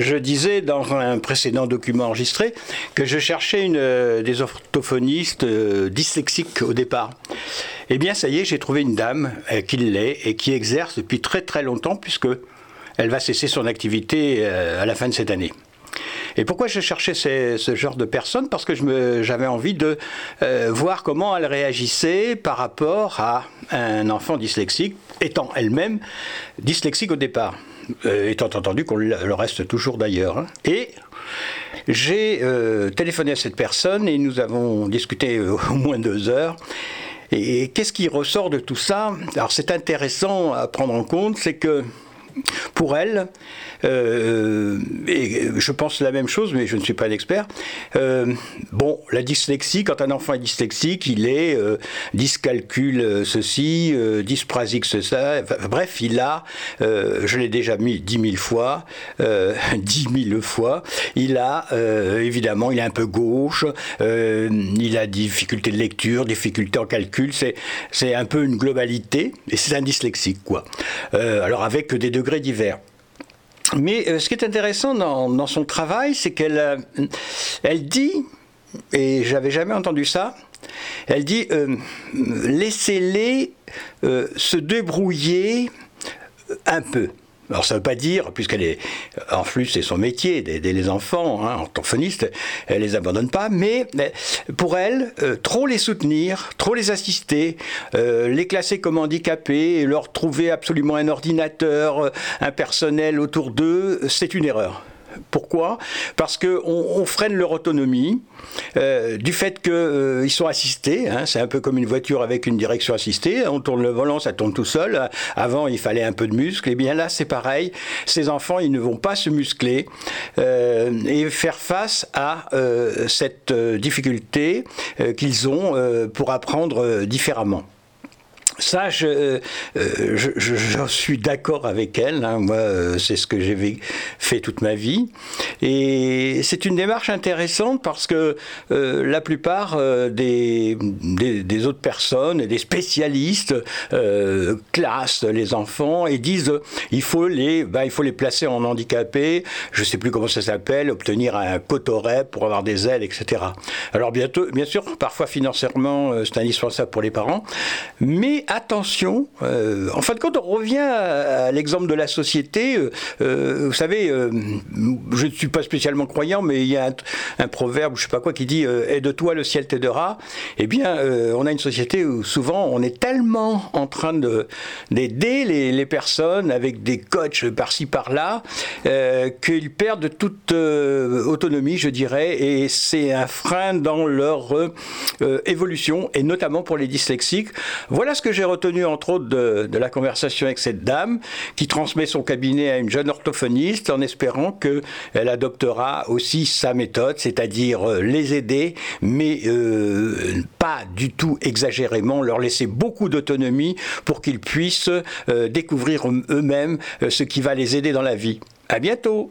Je disais dans un précédent document enregistré que je cherchais une, euh, des orthophonistes euh, dyslexiques au départ. Eh bien, ça y est, j'ai trouvé une dame euh, qui l'est et qui exerce depuis très très longtemps puisque elle va cesser son activité à la fin de cette année. Et pourquoi je cherchais ce genre de personne Parce que j'avais envie de voir comment elle réagissait par rapport à un enfant dyslexique, étant elle-même dyslexique au départ. Euh, étant entendu qu'on le reste toujours d'ailleurs. Hein. Et j'ai euh, téléphoné à cette personne et nous avons discuté euh, au moins deux heures. Et qu'est-ce qui ressort de tout ça? Alors c'est intéressant à prendre en compte, c'est que pour elle, euh, je pense la même chose, mais je ne suis pas un expert. Euh, bon, la dyslexie, quand un enfant est dyslexique, il est euh, dyscalcule ceci, dysprasique ceci. bref, il a, je l'ai déjà mis dix mille fois, dix mille fois, il a, évidemment, il est un peu gauche, il a difficulté de lecture, difficulté en calcul, c'est un peu une globalité, et c'est un dyslexique, quoi. alors avec des degrés divers. Mais euh, ce qui est intéressant dans, son travail, c'est qu'elle euh, dit, et j'avais jamais entendu ça, elle dit euh, laissez-les se débrouiller un peu. Alors ça ne veut pas dire, puisqu'elle est en flux, c'est son métier d'aider les enfants, hein, orthophoniste, elle les abandonne pas, mais pour elle, euh, trop les soutenir, trop les assister, euh, les classer comme handicapés, leur trouver absolument un ordinateur, euh, un personnel autour d'eux, c'est une erreur. Pourquoi? Parce qu'on on freine leur autonomie euh, du fait qu'ils euh, sont assistés. Hein, c'est un peu comme une voiture avec une direction assistée. On tourne le volant, ça tourne tout seul. Avant, il fallait un peu de muscle. Et bien là, c'est pareil. Ces enfants, ils ne vont pas se muscler euh, et faire face à cette difficulté qu'ils ont pour apprendre différemment. Ça, je, euh, je, suis d'accord avec elle. Hein. Moi, euh, c'est ce que j'ai fait toute ma vie. Et c'est une démarche intéressante parce que euh, la plupart des, des, autres personnes, des spécialistes, classent les enfants et disent il faut les, bah, il faut les placer en handicapés. Je ne sais plus comment ça s'appelle, obtenir un cotoret pour avoir des aides, etc. Alors bientôt, bien sûr, parfois financièrement, c'est indispensable pour les parents, mais attention, euh, en fin de compte, on revient à, l'exemple de la société. Euh, euh, vous savez, je ne suis pas spécialement croyant, mais il y a un, proverbe, je ne sais pas quoi, qui dit Aide-toi, le ciel t'aidera. Eh bien, on a une société où souvent on est tellement en train d'aider les, les, personnes avec des coachs par-ci par-là qu'ils perdent toute autonomie, je dirais, et c'est un frein dans leur évolution, et notamment pour les dyslexiques. Voilà ce que j'ai retenu entre autres de, la conversation avec cette dame qui transmet son cabinet à une jeune orthophoniste en espérant qu'elle adoptera aussi sa méthode, c'est-à-dire euh, les aider, mais euh, pas du tout exagérément, leur laisser beaucoup d'autonomie pour qu'ils puissent euh, découvrir eux-mêmes ce qui va les aider dans la vie. À bientôt